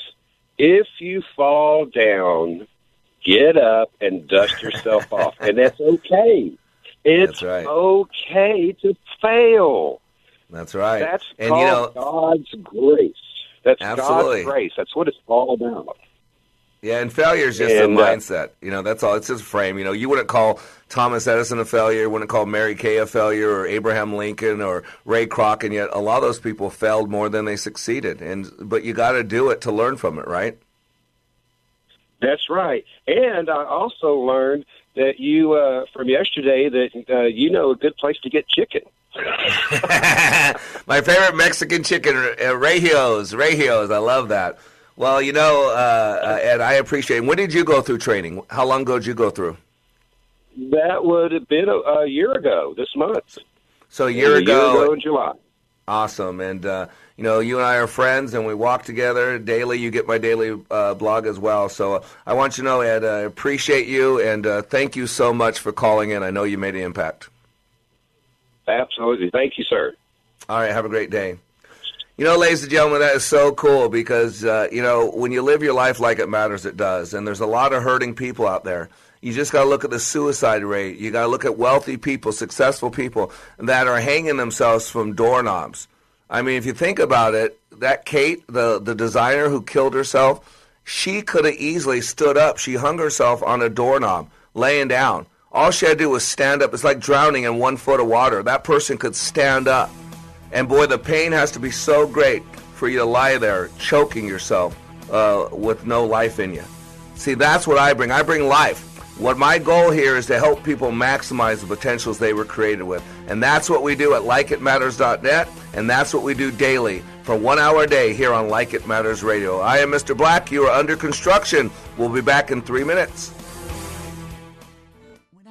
Speaker 22: if you fall down, get up and dust yourself off. And that's okay. It's right okay to fail.
Speaker 1: That's right.
Speaker 22: That's
Speaker 1: and you know,
Speaker 22: God's grace. That's
Speaker 1: Absolutely.
Speaker 22: God's grace. That's what it's all about.
Speaker 1: Yeah, and failure is just
Speaker 22: And,
Speaker 1: a
Speaker 22: uh,
Speaker 1: mindset. You know, that's all. It's just a frame. You know, you wouldn't call Thomas Edison a failure. You wouldn't call Mary Kay a failure, or Abraham Lincoln, or Ray Kroc, and yet a lot of those people failed more than they succeeded. And but you got to do it to learn from it, right?
Speaker 22: That's right. And I also learned that you, uh, from yesterday, that uh, you know a good place to get chicken.
Speaker 1: My favorite Mexican chicken, uh, Regios. Regios. I love that. Well, you know, uh, uh, Ed, I appreciate it. When did you go through training? How long ago did you go through?
Speaker 22: That would have been a, a year ago this month.
Speaker 1: So a year
Speaker 22: A
Speaker 1: ago.
Speaker 22: year ago in July.
Speaker 1: Awesome. And, uh, you know, you and I are friends, and we walk together daily. You get my daily uh, blog as well. So uh, I want you to know, Ed, I appreciate you, and uh, thank you so much for calling in. I know you made an impact.
Speaker 22: Absolutely. Thank you, sir.
Speaker 1: All right, have a great day. You know, ladies and gentlemen, that is so cool because, uh, you know, when you live your life like it matters, it does. And there's a lot of hurting people out there. You just got to look at the suicide rate. You got to look at wealthy people, successful people that are hanging themselves from doorknobs. I mean, if you think about it, that Kate, the, the designer who killed herself, she could have easily stood up. She hung herself on a doorknob, laying down. All she had to do was stand up. It's like drowning in one foot of water. That person could stand up. And boy, the pain has to be so great for you to lie there choking yourself uh, with no life in you. See, that's what I bring. I bring life. What my goal here is to help people maximize the potentials they were created with. And that's what we do at likeitmatters.net, and that's what we do daily for one hour a day here on Like It Matters Radio. I am Mr. Black. You are under construction. We'll be back in three minutes.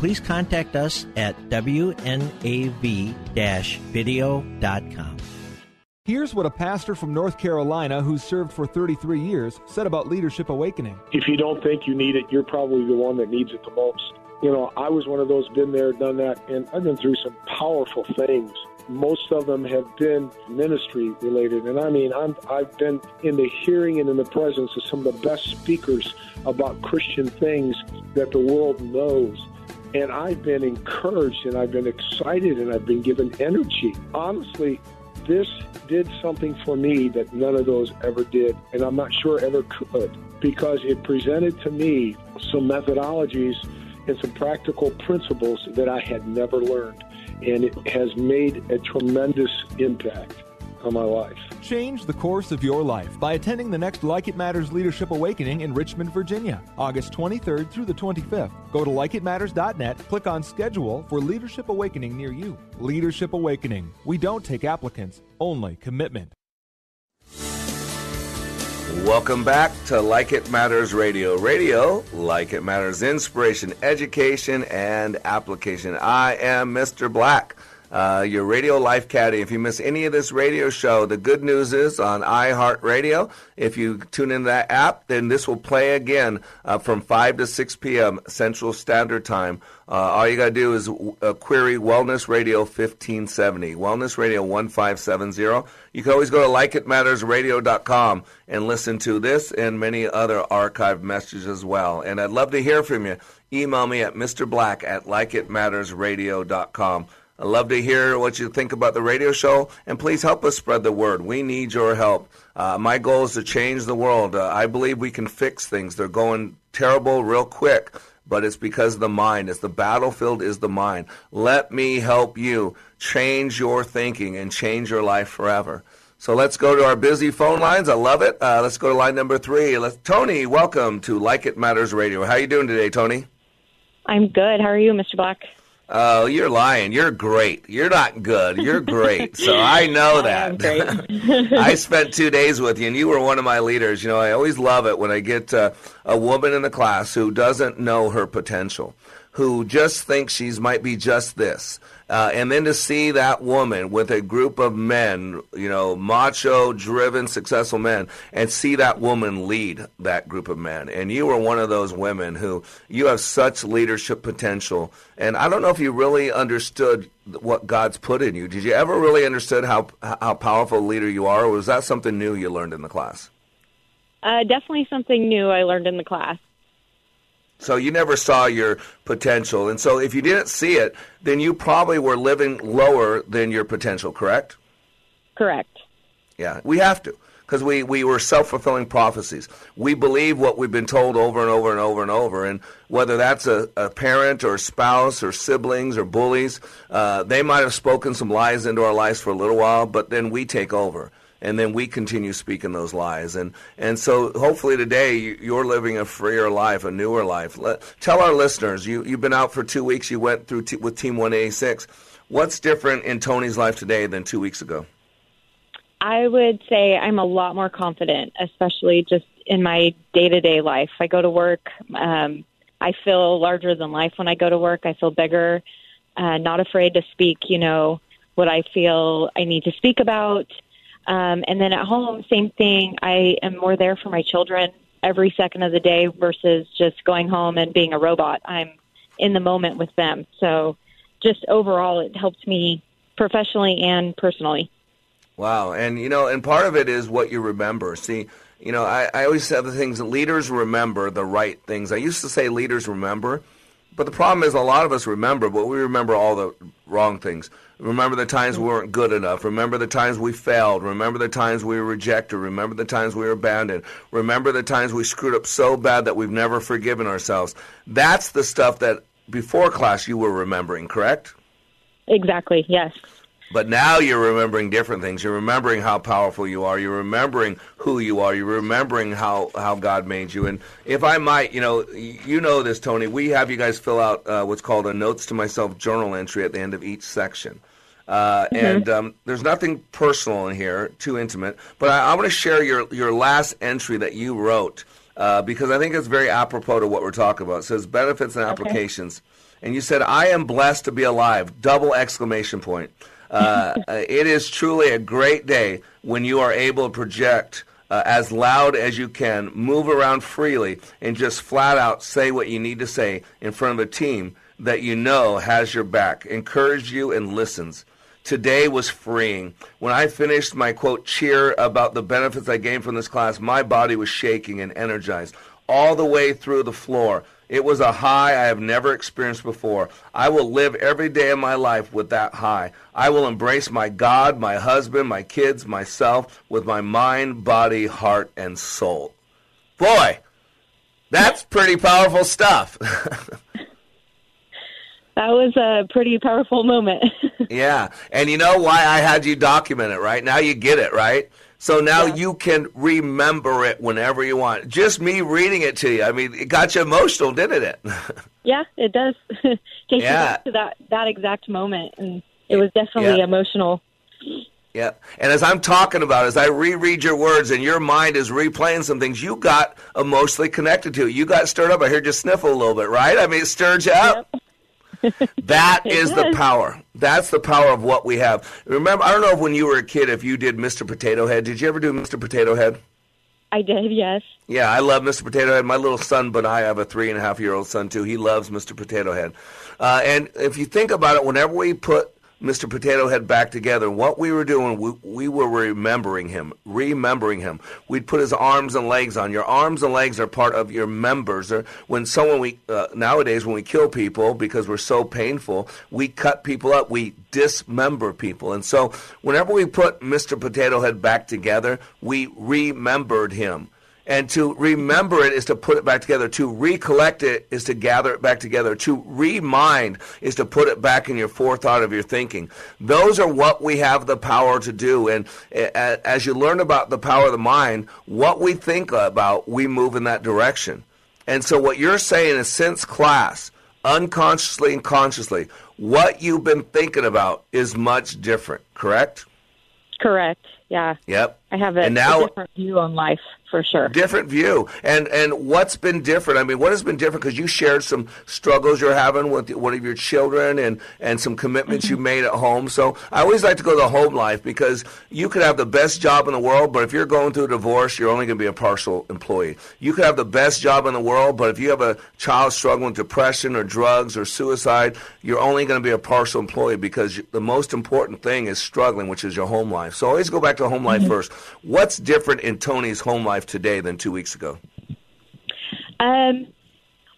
Speaker 23: Please contact us at wnav-video.com.
Speaker 17: Here's what a pastor from North Carolina who's served for 33 years said about Leadership Awakening.
Speaker 24: If you don't think you need it, you're probably the one that needs it the most. You know, I was one of those, been there, done that, and I've been through some powerful things. Most of them have been ministry related, and I mean, I'm, I've been in the hearing and in the presence of some of the best speakers about Christian things that the world knows. And I've been encouraged and I've been excited and I've been given energy. Honestly, this did something for me that none of those ever did, and I'm not sure ever could, because it presented to me some methodologies and some practical principles that I had never learned. And it has made a tremendous impact on my life.
Speaker 17: Change the course of your life by attending the next Like It Matters Leadership Awakening in Richmond, Virginia, August 23rd through the 25th. Go to likeitmatters.net, click on schedule for Leadership Awakening near you. Leadership Awakening. We don't take applicants, only commitment.
Speaker 1: Welcome back to Like It Matters Radio. Radio, like it matters, inspiration, education, and application. I am Mr. Black, uh, your radio life caddy. If you miss any of this radio show, the good news is on iHeartRadio. If you tune in that app, then this will play again uh, from 5 to 6 p.m. Central Standard Time. Uh, all you got to do is uh, query Wellness Radio 1570, Wellness Radio 1570. You can always go to likeitmattersradio.com and listen to this and many other archived messages as well. And I'd love to hear from you. Email me at mrblack at likeitmattersradio.com. I'd love to hear what you think about the radio show, and please help us spread the word. We need your help. Uh, my goal is to change the world. Uh, I believe we can fix things. They're going terrible real quick, but it's because the mind. It's the battlefield is the mind. Let me help you change your thinking and change your life forever. So let's go to our busy phone lines. I love it. Uh, let's go to line number three. Let's, Tony, welcome to Like It Matters Radio. How you doing today, Tony?
Speaker 25: I'm good. How are you, Mr. Black?
Speaker 1: Oh, you're lying. You're great. You're not good. You're great. So I know that. I spent two days with you, and you were one of my leaders. You know, I always love it when I get uh, a woman in the class who doesn't know her potential, who just thinks she's might be just this. Uh, and then to see that woman with a group of men, you know, macho, driven, successful men, and see that woman lead that group of men. And you were one of those women who you have such leadership potential. And I don't know if you really understood what God's put in you. Did you ever really understood how how powerful a leader you are, or was that something new you learned in the class?
Speaker 25: Uh, definitely something new I learned in the class.
Speaker 1: So you never saw your potential. And so if you didn't see it, then you probably were living lower than your potential, correct?
Speaker 25: Correct.
Speaker 1: Yeah, we have to because we, we were self fulfilling prophecies. We believe what we've been told over and over and over and over. And whether that's a, a parent or spouse or siblings or bullies, uh, they might have spoken some lies into our lives for a little while, but then we take over. And then we continue speaking those lies, and and so hopefully today you- you're living a freer life, a newer life. Let, tell our listeners you you've been out for two weeks. You went through t- with Team 186. What's different in Tony's life today than two weeks ago?
Speaker 25: I would say I'm a lot more confident, especially just in my day to day life. I go to work. Um, I feel larger than life when I go to work. I feel bigger, uh, not afraid to speak, you know, what I feel I need to speak about. Um, and then at home, same thing. I am more there for my children every second of the day versus just going home and being a robot. I'm in the moment with them. So just overall, it helps me professionally and personally.
Speaker 1: Wow, and you know, and part of it is what you remember. See, you know, I, I always have the things that leaders remember the right things. I used to say leaders remember, but the problem is a lot of us remember, but we remember all the wrong things. Remember the times we weren't good enough. Remember the times we failed. Remember the times we were rejected. Remember the times we were abandoned. Remember the times we screwed up so bad that we've never forgiven ourselves. That's the stuff that before class you were remembering, correct?
Speaker 25: Exactly, yes.
Speaker 1: But now you're remembering different things. You're remembering how powerful you are. You're remembering who you are. You're remembering how, how God made you. And if I might, you know, you know this, Tony. We have you guys fill out uh, what's called a notes to myself journal entry at the end of each section. Uh,
Speaker 26: Mhm.
Speaker 1: And um, there's nothing personal in here, too intimate. But I, I want to share your your last entry that you wrote uh, because I think it's very apropos to what we're talking about. It says benefits and applications, and you said, "I am blessed to be alive!" Double exclamation point. Uh, uh, it is truly a great day when you are able to project uh, as loud as you can, move around freely, and just flat out say what you need to say in front of a team that you know has your back, encourages you, and listens. Today was freeing. When I finished my quote cheer about the benefits I gained from this class, my body was shaking and energized all the way through the floor. It was a high I have never experienced before. I will live every day of my life with that high. I will embrace my God, my husband, my kids, myself with my mind, body, heart, and soul. Boy, that's pretty powerful stuff.
Speaker 25: That was a pretty powerful moment.
Speaker 1: Yeah, and you know why I had you document it, right? Now you get it, right? So now you can remember it whenever you want. Just me reading it to you. I mean, it got you emotional, didn't it?
Speaker 25: yeah, it does. Takes you back to that that exact moment, and it was definitely
Speaker 1: Yeah.
Speaker 25: emotional.
Speaker 1: yeah. And as I'm talking about, as I reread your words and your mind is replaying some things, you got emotionally connected to. it. You got stirred up. I heard you sniffle a little bit, right? I mean, it stirred you up. That is the power. That's the power of what we have. Remember, I don't know if when you were a kid, if you did Mr. Potato Head. Did you ever do Mr. Potato Head?
Speaker 25: I did, yes.
Speaker 1: Yeah, I love Mr. Potato Head. My little son, but I have a three and a half year old son too. He loves Mr. Potato Head. Uh, and if you think about it, whenever we put Mr. Potato Head back together, what we were doing, we, we were remembering him, remembering him. We'd put his arms and legs on. Your arms and legs are part of your members. When someone we uh, nowadays, when we kill people because we're so painful, we cut people up. We dismember people. And so, whenever we put Mr. Potato Head back together, we remembered him. And to remember it is to put it back together. To recollect it is to gather it back together. To remind is to put it back in your forethought of your thinking. Those are what we have the power to do. And as you learn about the power of the mind, what we think about, we move in that direction. And so what you're saying is since class, unconsciously and consciously, what you've been thinking about is much different, correct?
Speaker 25: Correct. Yeah.
Speaker 1: Yep.
Speaker 25: I have a,
Speaker 1: And now-
Speaker 25: a different view on life for sure.
Speaker 1: different view. And and what's been different? I mean what has been different? Because you shared some struggles you're having with one of your children and and some commitments you mm-hmm. made at home. So i always like to go to the home life because you could have the best job in the world but if you're going through a divorce you're only going to be a partial employee. You could have the best job in the world but if you have a child struggling with depression or drugs or suicide you're only going to be a partial employee because the most important thing is struggling which is your home life. So always go back to home life mm-hmm. first. What's different in tony's home life today than two weeks ago
Speaker 25: Um,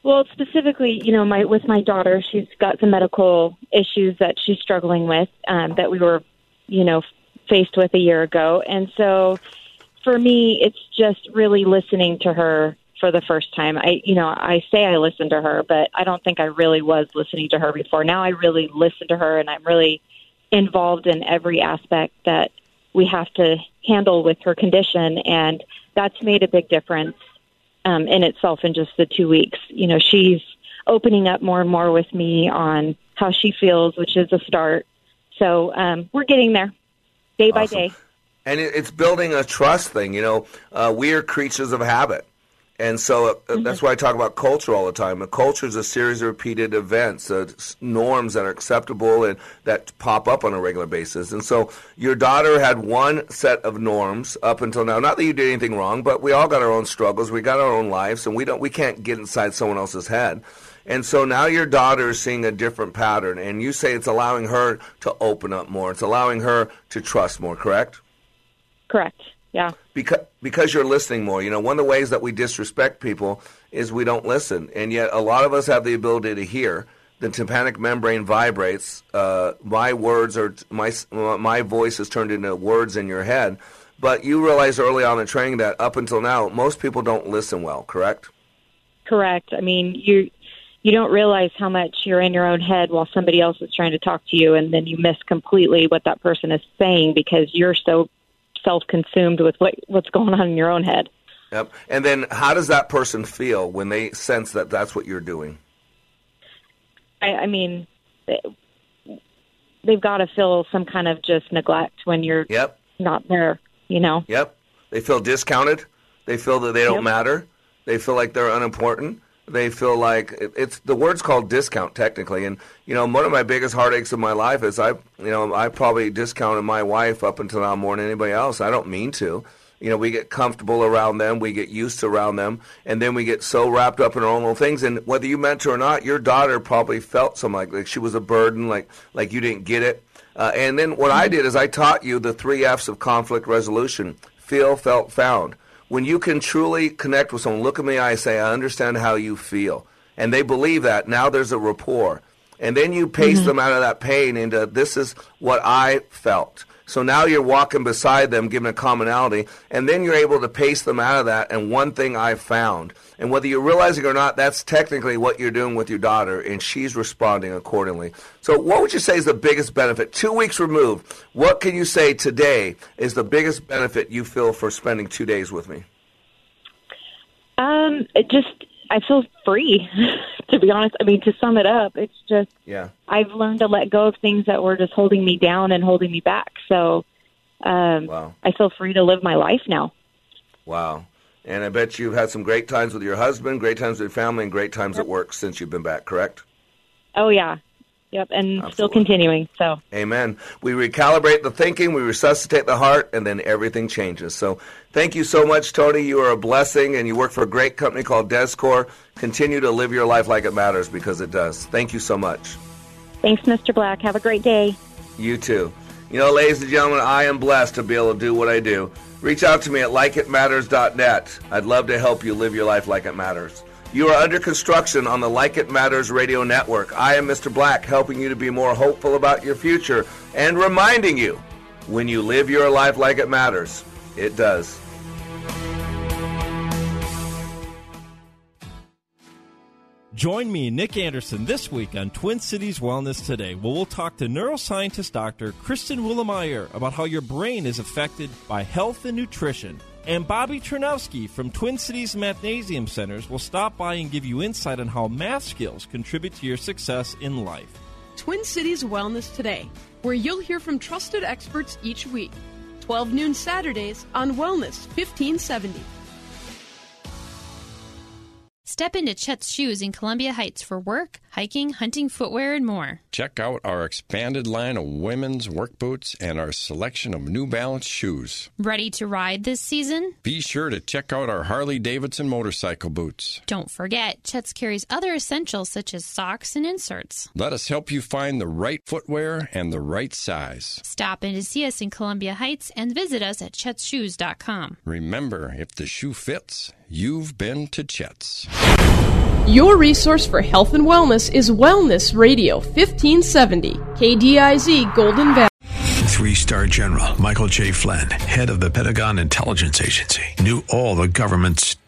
Speaker 25: well, specifically, you know, my with my daughter, she's got some medical issues that she's struggling with um, that we were, you know, faced with a year ago, and so for me, it's just really listening to her for the first time. I, you know, I say I listen to her, but I don't think I really was listening to her before. Now I really listen to her, and I'm really involved in every aspect that we have to handle with her condition, and that's made a big difference um, in itself in just the two weeks. You know, she's opening up more and more with me on how she feels, which is a start. So um, we're getting there, day by day.
Speaker 1: and it, it's building a trust thing. You know, uh, we are creatures of habit, and so uh, that's why I talk about culture all the time. A culture is a series of repeated events, uh, norms that are acceptable and that pop up on a regular basis. And so your daughter had one set of norms up until now. Not that you did anything wrong, but we all got our own struggles. We got our own lives, and we don't we can't get inside someone else's head. And so now your daughter is seeing a different pattern, and you say it's allowing her to open up more. It's allowing her to trust more. Correct?
Speaker 25: Correct. Yeah.
Speaker 1: Because because you're listening more. You know, one of the ways that we disrespect people is we don't listen, and yet a lot of us have the ability to hear. The tympanic membrane vibrates. Uh, my words are my my voice is turned into words in your head. But you realize early on in training that up until now, most people don't listen well. Correct?
Speaker 25: Correct. I mean, you you don't realize how much you're in your own head while somebody else is trying to talk to you, and then you miss completely what that person is saying because you're so self-consumed with what what's going on in your own head.
Speaker 1: Yep. And then, how does that person feel when they sense that that's what you're doing?
Speaker 25: I, I mean, they- they've got to feel some kind of just neglect when you're
Speaker 1: Yep.
Speaker 25: not there. You know.
Speaker 1: Yep. They feel discounted. They feel that they don't
Speaker 25: Yep.
Speaker 1: matter. They feel like they're unimportant. They feel like it's the word's called discount technically. And you know, one of my biggest heartaches of my life is I, you know, I probably discounted my wife up until now more than anybody else. I don't mean to. You know, we get comfortable around them, we get used to around them, and then we get so wrapped up in our own little things. And whether you meant to or not, your daughter probably felt something like, like she was a burden, like like you didn't get it. Uh, and then what I did is I taught you the three F's of conflict resolution: feel, felt, found. When you can truly connect with someone, look at me, I say, I understand how you feel, and they believe that. Now there's a rapport, and then you pace mm-hmm. them out of that pain into this is what I felt. So now you're walking beside them, giving a commonality, and then you're able to pace them out of that. And one thing I've found, and whether you realize it or not, that's technically what you're doing with your daughter, and she's responding accordingly. So, what would you say is the biggest benefit? Two weeks removed, what can you say today is the biggest benefit you feel for spending two days with me?
Speaker 25: Um, just I feel free. to be honest, I mean to sum it up, it's just
Speaker 1: Yeah.
Speaker 25: I've learned to let go of things that were just holding me down and holding me back. So, um,
Speaker 1: Wow.
Speaker 25: I feel free to live my life now.
Speaker 1: Wow. And I bet you've had some great times with your husband, great times with your family, and great times at work since you've been back, correct?
Speaker 25: Oh yeah, yep, and still continuing. So
Speaker 1: Amen. We recalibrate the thinking, we resuscitate the heart, and then everything changes. So thank you so much, Tony. You are a blessing, and you work for a great company called Descor. Continue to live your life like it matters because it does. Thank you so much.
Speaker 25: thanks, Mr. Black. Have a great day.
Speaker 1: You too. You know, ladies and gentlemen, I am blessed to be able to do what I do. Reach out to me at likeitmatters.net. I'd love to help you live your life like it matters. You are under construction on the Like It Matters radio network. I am Mr. Black, helping you to be more hopeful about your future and reminding you when you live your life like it matters, it does.
Speaker 26: Join me, Nick Anderson, this week on Twin Cities Wellness Today, where we'll talk to neuroscientist Dr. Kristen Willeumier about how your brain is affected by health and nutrition. And Bobby Chernowski from Twin Cities Mathnasium Centers will stop by and give you insight on how math skills contribute to your success in life.
Speaker 27: Twin Cities Wellness Today, where you'll hear from trusted experts each week. 12 noon Saturdays on Wellness 1570.
Speaker 28: Step into Chet's Shoes in Columbia Heights for work, hiking, hunting footwear, and more.
Speaker 29: Check out our expanded line of women's work boots and our selection of New Balance shoes.
Speaker 28: Ready to ride this season?
Speaker 29: Be sure to check out our Harley Davidson motorcycle boots.
Speaker 28: Don't forget, Chet's carries other essentials such as socks and inserts.
Speaker 29: Let us help you find the right footwear and the right size.
Speaker 28: Stop in to see us in Columbia Heights and visit us at chetsshoes.com.
Speaker 29: Remember, if the shoe fits, you've been to Chet's.
Speaker 27: Your resource for health and wellness is Wellness Radio 1570, KDIZ Golden Valley.
Speaker 30: Three star general Michael J. Flynn, head of the Pentagon Intelligence Agency, knew all the government's